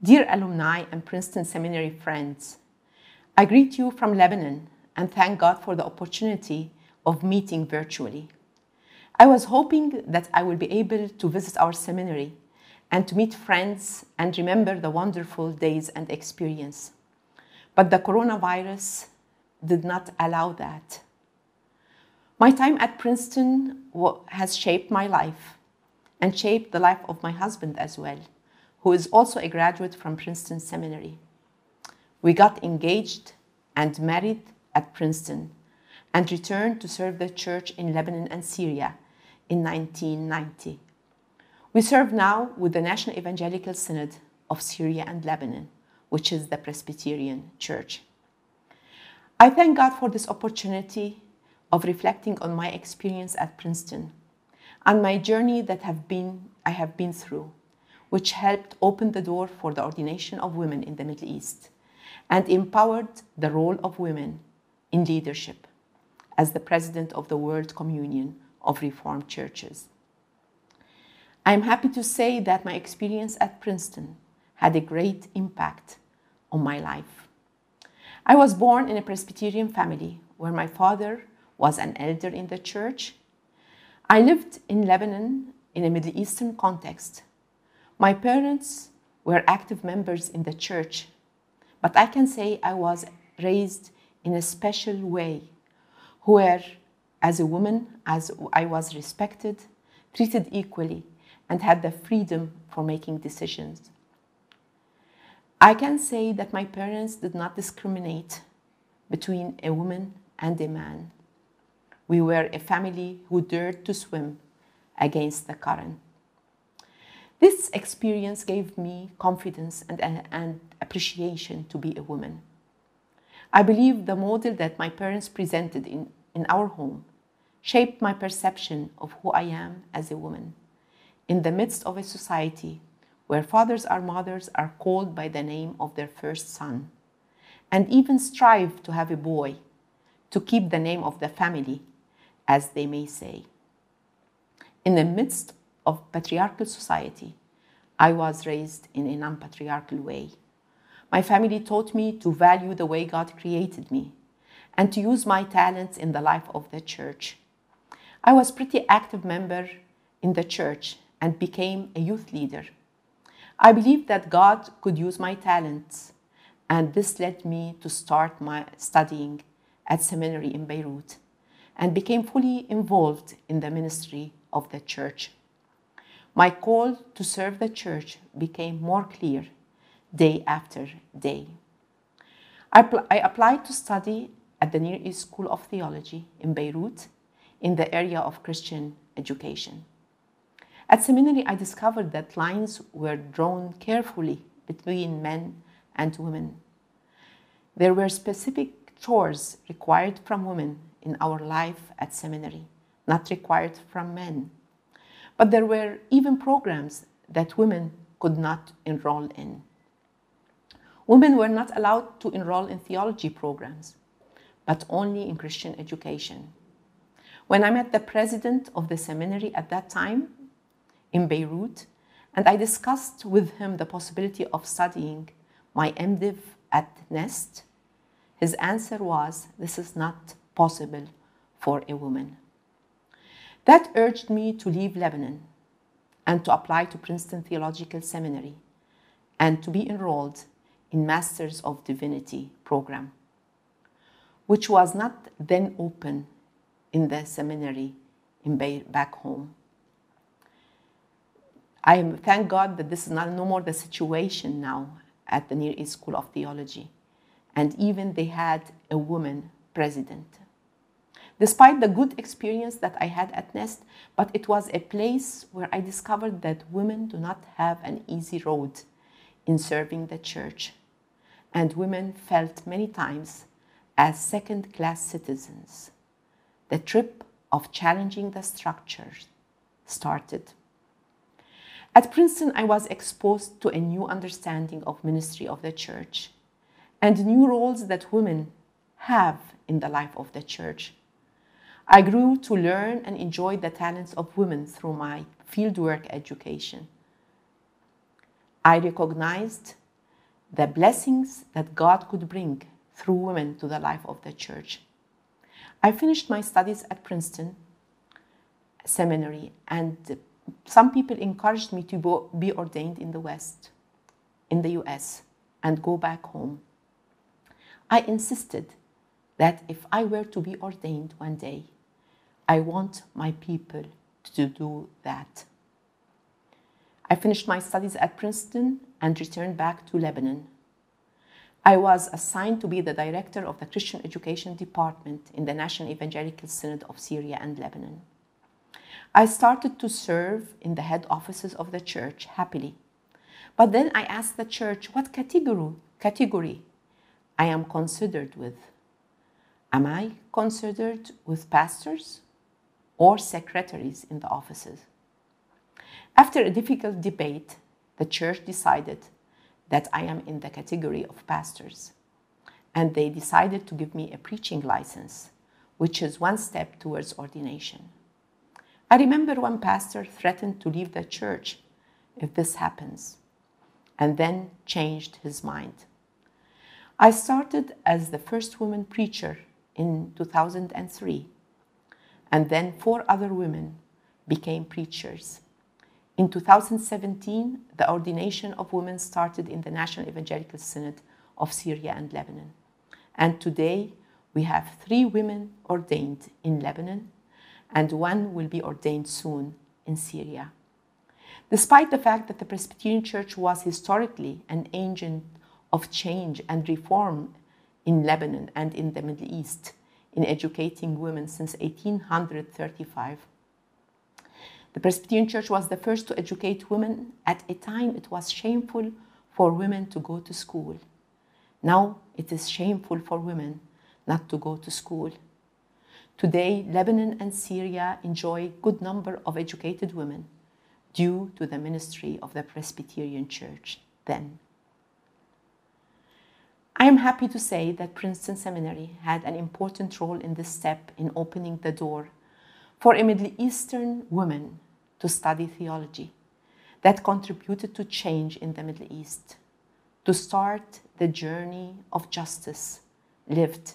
Dear alumni and Princeton Seminary friends, I greet you from Lebanon and thank God for the opportunity of meeting virtually. I was hoping that I will be able to visit our seminary and to meet friends and remember the wonderful days and experience. But the coronavirus did not allow that. My time at Princeton has shaped my life and shaped the life of my husband as well, who is also a graduate from Princeton Seminary. We got engaged and married at Princeton and returned to serve the church in Lebanon and Syria in 1990. We serve now with the National Evangelical Synod of Syria and Lebanon, which is the Presbyterian Church. I thank God for this opportunity of reflecting on my experience at Princeton and my journey that have been, I have been through, which helped open the door for the ordination of women in the Middle East and empowered the role of women in leadership as the president of the World Communion of Reformed Churches. I am happy to say that my experience at Princeton had a great impact on my life. I was born in a Presbyterian family where my father was an elder in the church. I lived in Lebanon in a Middle Eastern context. My parents were active members in the church, but I can say I was raised in a special way where, as a woman, as I was respected, treated equally, and had the freedom for making decisions. I can say that my parents did not discriminate between a woman and a man. We were a family who dared to swim against the current. This experience gave me confidence and, and appreciation to be a woman. I believe the model that my parents presented in, in our home shaped my perception of who I am as a woman in the midst of a society where fathers or mothers are called by the name of their first son and even strive to have a boy to keep the name of the family, as they may say. In the midst of patriarchal society, I was raised in a non patriarchal way. My family taught me to value the way God created me and to use my talents in the life of the church. I was a pretty active member in the church and became a youth leader. I believed that God could use my talents, and this led me to start my studying at seminary in Beirut and became fully involved in the ministry of the church. My call to serve the church became more clear day after day. I, I applied to study at the Near East School of Theology in Beirut in the area of Christian education. At seminary, I discovered that lines were drawn carefully between men and women. There were specific chores required from women in our life at seminary, not required from men. But there were even programs that women could not enroll in. Women were not allowed to enroll in theology programs, but only in Christian education. When I met the president of the seminary at that time, in Beirut, and I discussed with him the possibility of studying my MDiv at NEST. His answer was, This is not possible for a woman. That urged me to leave Lebanon and to apply to Princeton Theological Seminary and to be enrolled in Masters of Divinity program, which was not then open in the seminary in back home. I thank God that this is not no more the situation now at the Near East School of Theology. And even they had a woman president. Despite the good experience that I had at NEST, but it was a place where I discovered that women do not have an easy road in serving the church. And women felt many times as second class citizens. The trip of challenging the structures started. At Princeton, I was exposed to a new understanding of ministry of the church and new roles that women have in the life of the church. I grew to learn and enjoy the talents of women through my fieldwork education. I recognized the blessings that God could bring through women to the life of the church. I finished my studies at Princeton Seminary, and some people encouraged me to be ordained in the West, in the US, and go back home. I insisted that if I were to be ordained one day, I want my people to do that. I finished my studies at Princeton and returned back to Lebanon. I was assigned to be the director of the Christian Education Department in the National Evangelical Synod of Syria and Lebanon. I started to serve in the head offices of the church happily. But then I asked the church what category, category I am considered with. Am I considered with pastors or secretaries in the offices? After a difficult debate, the church decided that I am in the category of pastors. And they decided to give me a preaching license, which is one step towards ordination. I remember one pastor threatened to leave the church if this happens, and then changed his mind. I started as the first woman preacher in 2003, and then four other women became preachers. In 2017, the ordination of women started in the National Evangelical Synod of Syria and Lebanon. And today, we have three women ordained in Lebanon, and one will be ordained soon in Syria. Despite the fact that the Presbyterian Church was historically an agent of change and reform in Lebanon and in the Middle East in educating women since 1835, the Presbyterian Church was the first to educate women at a time it was shameful for women to go to school. Now it is shameful for women not to go to school. Today, Lebanon and Syria enjoy good number of educated women due to the ministry of the Presbyterian Church then. I am happy to say that Princeton Seminary had an important role in this step in opening the door for a Middle Eastern woman to study theology that contributed to change in the Middle East, to start the journey of justice lived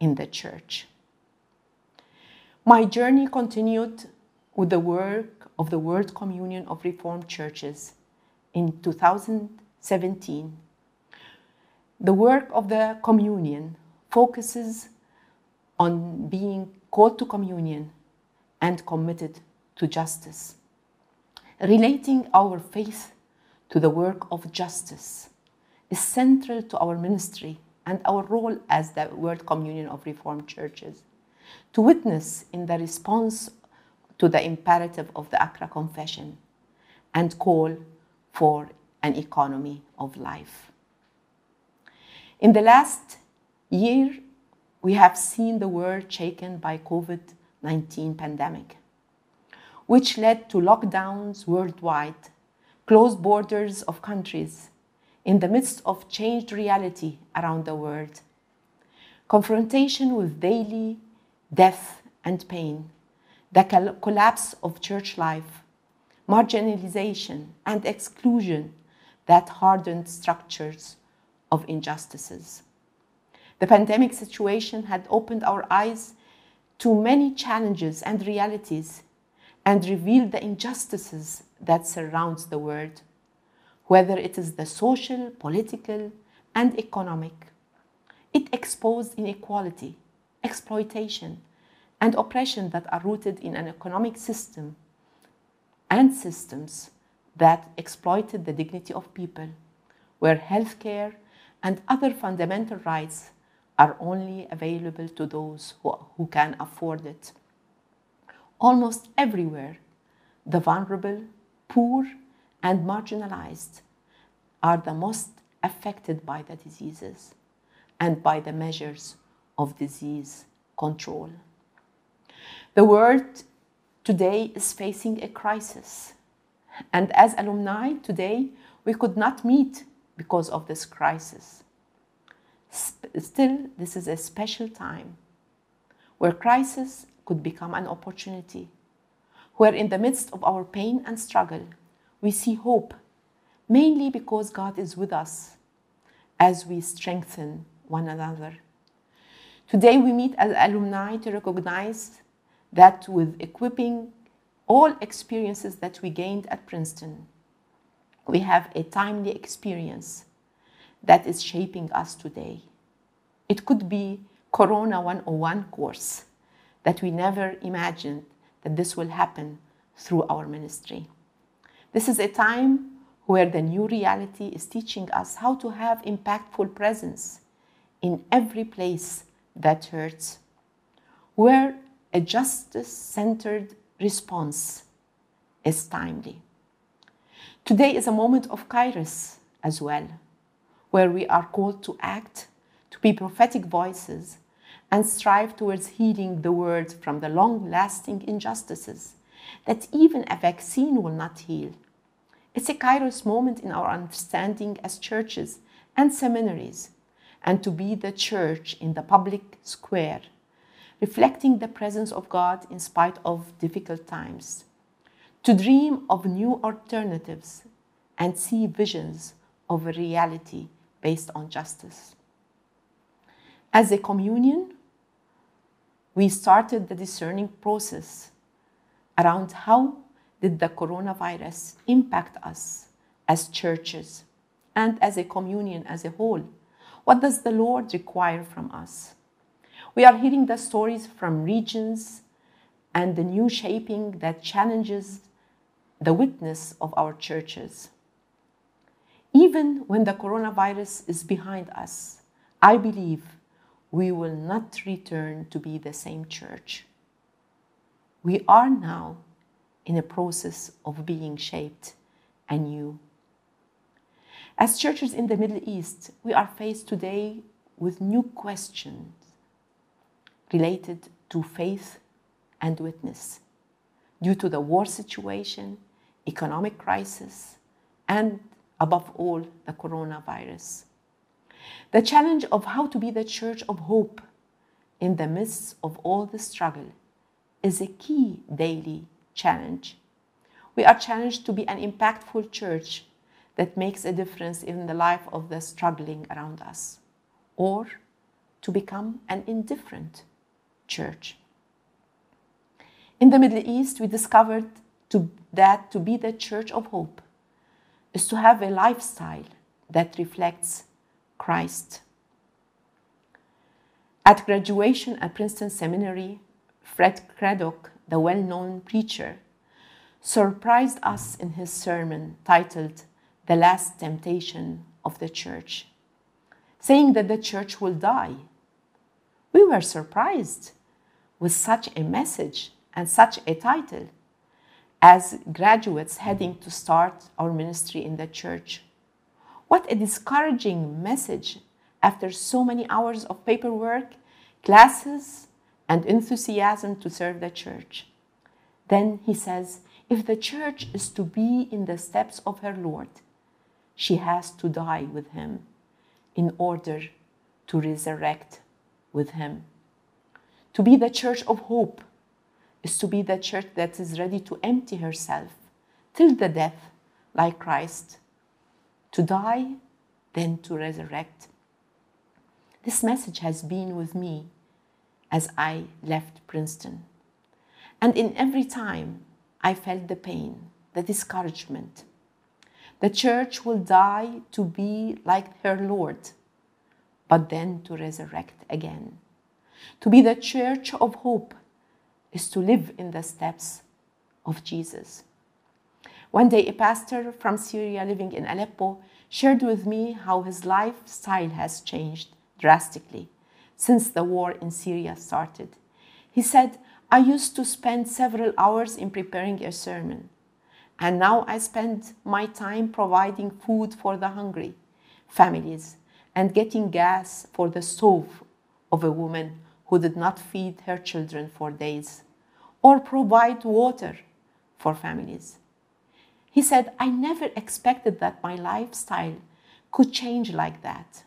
in the church. My journey continued with the work of the World Communion of Reformed Churches in 2017. The work of the communion focuses on being called to communion and committed to justice. Relating our faith to the work of justice is central to our ministry and our role as the World Communion of Reformed Churches. To witness in the response to the imperative of the Accra Confession and call for an economy of life. In the last year, we have seen the world shaken by COVID-19 pandemic which led to lockdowns worldwide, closed borders of countries, in the midst of changed reality around the world. Confrontation with daily death and pain, the collapse of church life, marginalization and exclusion that hardened structures of injustices. The pandemic situation had opened our eyes to many challenges and realities and revealed the injustices that surrounds the world, whether it is the social, political, and economic. It exposed inequality, exploitation, and oppression that are rooted in an economic system and systems that exploited the dignity of people, where healthcare and other fundamental rights are only available to those who, who can afford it almost everywhere, the vulnerable, poor, and marginalized are the most affected by the diseases and by the measures of disease control. The world today is facing a crisis. And as alumni today, we could not meet because of this crisis. Still, this is a special time where crisis could become an opportunity, where in the midst of our pain and struggle, we see hope, mainly because God is with us, as we strengthen one another. Today, we meet as alumni to recognize that with equipping all experiences that we gained at Princeton, we have a timely experience that is shaping us today. It could be Corona 101 course that we never imagined that this will happen through our ministry. This is a time where the new reality is teaching us how to have impactful presence in every place that hurts, where a justice centered response is timely. Today is a moment of kairos as well, where we are called to act, to be prophetic voices, and strive towards healing the world from the long lasting injustices that even a vaccine will not heal. It's a kairos moment in our understanding as churches and seminaries, and to be the church in the public square, reflecting the presence of God in spite of difficult times. To dream of new alternatives and see visions of a reality based on justice. As a communion, we started the discerning process around how did the coronavirus impact us as churches and as a communion as a whole? What does the Lord require from us? We are hearing the stories from regions and the new shaping that challenges the witness of our churches. Even when the coronavirus is behind us, I believe we will not return to be the same church. We are now in a process of being shaped anew. As churches in the Middle East, we are faced today with new questions related to faith and witness due to the war situation, economic crisis, and above all, the coronavirus. The challenge of how to be the church of hope in the midst of all the struggle is a key daily challenge. We are challenged to be an impactful church that makes a difference in the life of the struggling around us, or to become an indifferent church. In the Middle East, we discovered to, that to be the church of hope is to have a lifestyle that reflects Christ. At graduation at Princeton Seminary, Fred Craddock, the well known preacher, surprised us in his sermon titled The Last Temptation of the Church, saying that the church will die. We were surprised with such a message and such a title as graduates heading to start our ministry in the church. What a discouraging message after so many hours of paperwork, classes, and enthusiasm to serve the church. Then he says, if the church is to be in the steps of her Lord, she has to die with him in order to resurrect with him. To be the church of hope is to be the church that is ready to empty herself till the death, like Christ, to die, then to resurrect. This message has been with me as I left Princeton. And in every time I felt the pain, the discouragement. The church will die to be like her Lord, but then to resurrect again. To be the church of hope is to live in the steps of Jesus. One day, a pastor from Syria living in Aleppo shared with me how his lifestyle has changed drastically since the war in Syria started. He said, I used to spend several hours in preparing a sermon, and now I spend my time providing food for the hungry families and getting gas for the stove of a woman who did not feed her children for days or provide water for families. He said, I never expected that my lifestyle could change like that.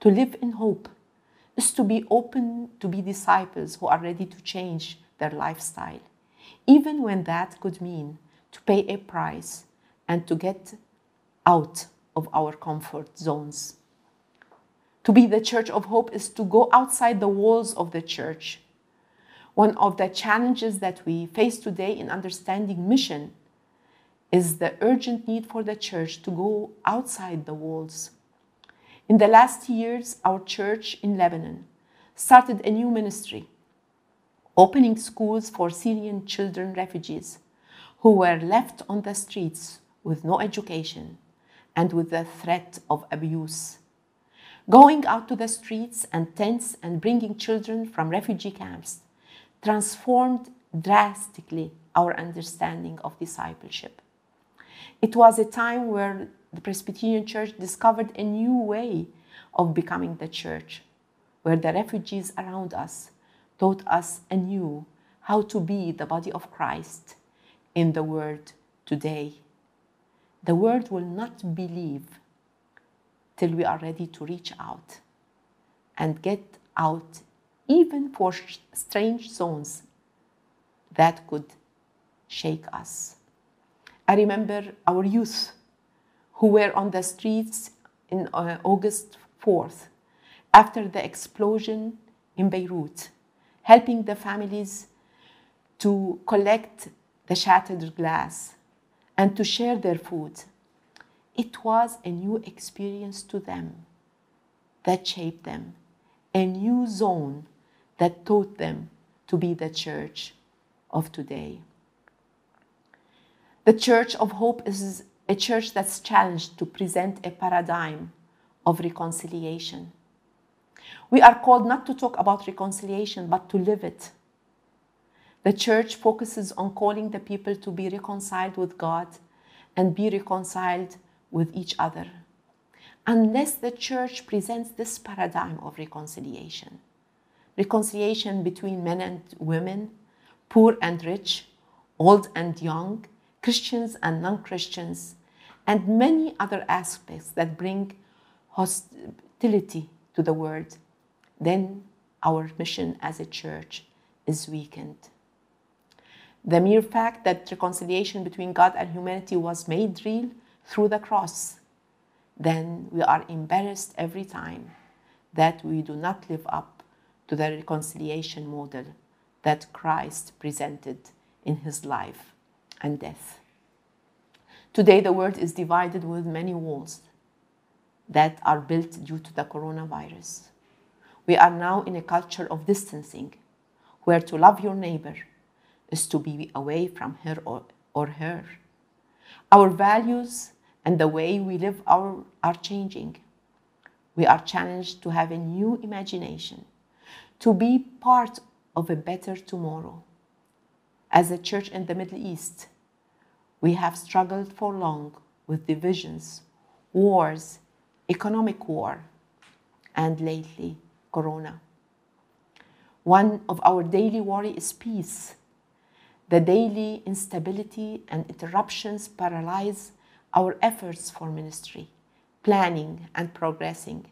To live in hope is to be open to be disciples who are ready to change their lifestyle, even when that could mean to pay a price and to get out of our comfort zones To be the church of hope is to go outside the walls of the church. One of the challenges that we face today in understanding mission is the urgent need for the church to go outside the walls. In the last years, our church in Lebanon started a new ministry, opening schools for Syrian children refugees who were left on the streets with no education and with the threat of abuse. Going out to the streets and tents and bringing children from refugee camps transformed drastically our understanding of discipleship. It was a time where the Presbyterian Church discovered a new way of becoming the church, where the refugees around us taught us anew how to be the body of Christ in the world today. The world will not believe till we are ready to reach out and get out even for strange zones that could shake us. I remember our youth who were on the streets in uh, August 4th after the explosion in Beirut, helping the families to collect the shattered glass and to share their food. It was a new experience to them that shaped them, a new zone that taught them to be the church of today. The Church of Hope is a church that's challenged to present a paradigm of reconciliation. We are called not to talk about reconciliation, but to live it. The church focuses on calling the people to be reconciled with God and be reconciled with each other. Unless the church presents this paradigm of reconciliation, reconciliation between men and women, poor and rich, old and young, Christians and non Christians, and many other aspects that bring hostility to the world, then our mission as a church is weakened. The mere fact that reconciliation between God and humanity was made real through the cross, then we are embarrassed every time that we do not live up to the reconciliation model that Christ presented in his life and death. Today, the world is divided with many walls that are built due to the coronavirus. We are now in a culture of distancing, where to love your neighbor is to be away from her or, or her. Our values and the way we live our, are changing. We are challenged to have a new imagination, to be part of a better tomorrow. As a church in the Middle East, we have struggled for long with divisions, wars, economic war, and lately, Corona. One of our daily worry is peace. The daily instability and interruptions paralyze our efforts for ministry, planning, and progressing.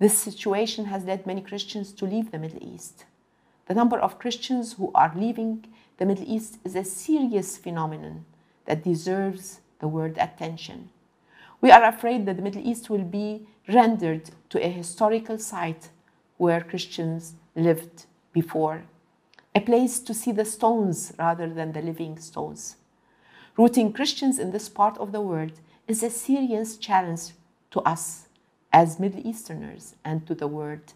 This situation has led many Christians to leave the Middle East. The number of Christians who are leaving the Middle East is a serious phenomenon that deserves the word attention. We are afraid that the Middle East will be rendered to a historical site where Christians lived before, a place to see the stones rather than the living stones. Rooting Christians in this part of the world is a serious challenge to us as Middle Easterners and to the world.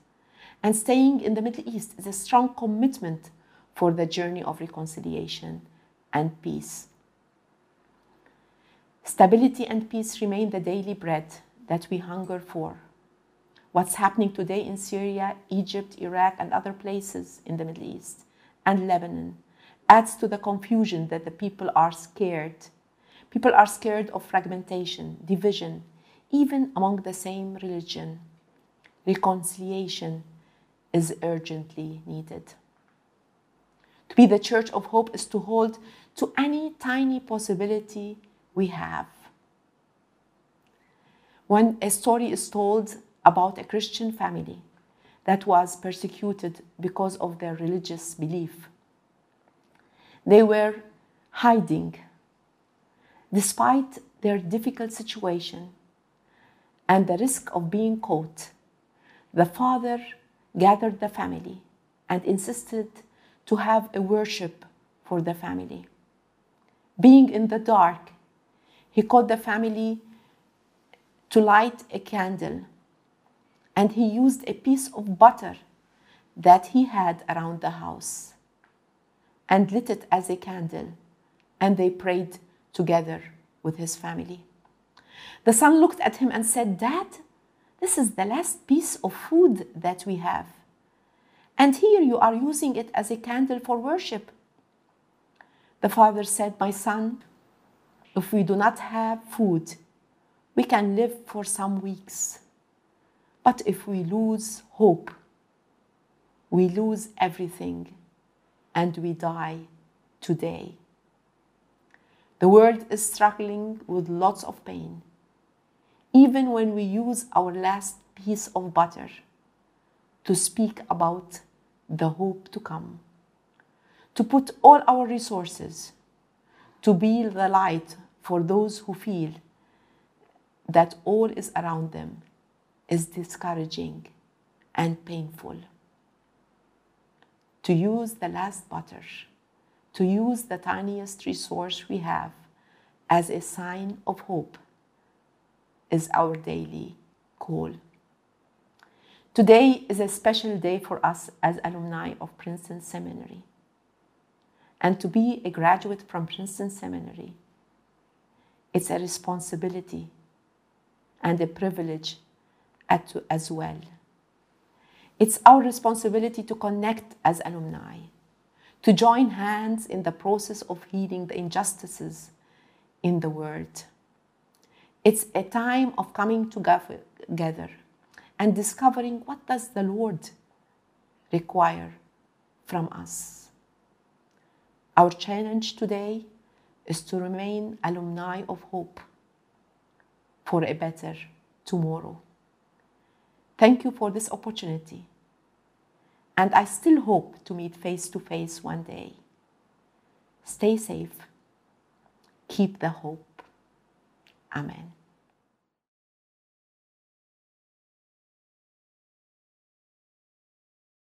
And staying in the Middle East is a strong commitment for the journey of reconciliation and peace. Stability and peace remain the daily bread that we hunger for. What's happening today in Syria, Egypt, Iraq, and other places in the Middle East, and Lebanon adds to the confusion that the people are scared. People are scared of fragmentation, division, even among the same religion. Reconciliation is urgently needed. To be the church of hope is to hold to any tiny possibility we have. When a story is told about a Christian family that was persecuted because of their religious belief, they were hiding despite their difficult situation and the risk of being caught. the father gathered the family and insisted to have a worship for the family. Being in the dark, he called the family to light a candle and he used a piece of butter that he had around the house and lit it as a candle and they prayed together with his family. The son looked at him and said, Dad, this is the last piece of food that we have. And here you are using it as a candle for worship. The father said, My son, if we do not have food, we can live for some weeks. But if we lose hope, we lose everything and we die today. The world is struggling with lots of pain. Even when we use our last piece of butter to speak about the hope to come, to put all our resources to be the light for those who feel that all is around them is discouraging and painful. To use the last butter to use the tiniest resource we have as a sign of hope is our daily call. Today is a special day for us as alumni of Princeton Seminary. And to be a graduate from Princeton Seminary, it's a responsibility and a privilege as well. It's our responsibility to connect as alumni to join hands in the process of healing the injustices in the world. It's a time of coming together and discovering what does the Lord require from us. Our challenge today is to remain alumni of hope for a better tomorrow. Thank you for this opportunity and I still hope to meet face to face one day. Stay safe. Keep the hope. Amen.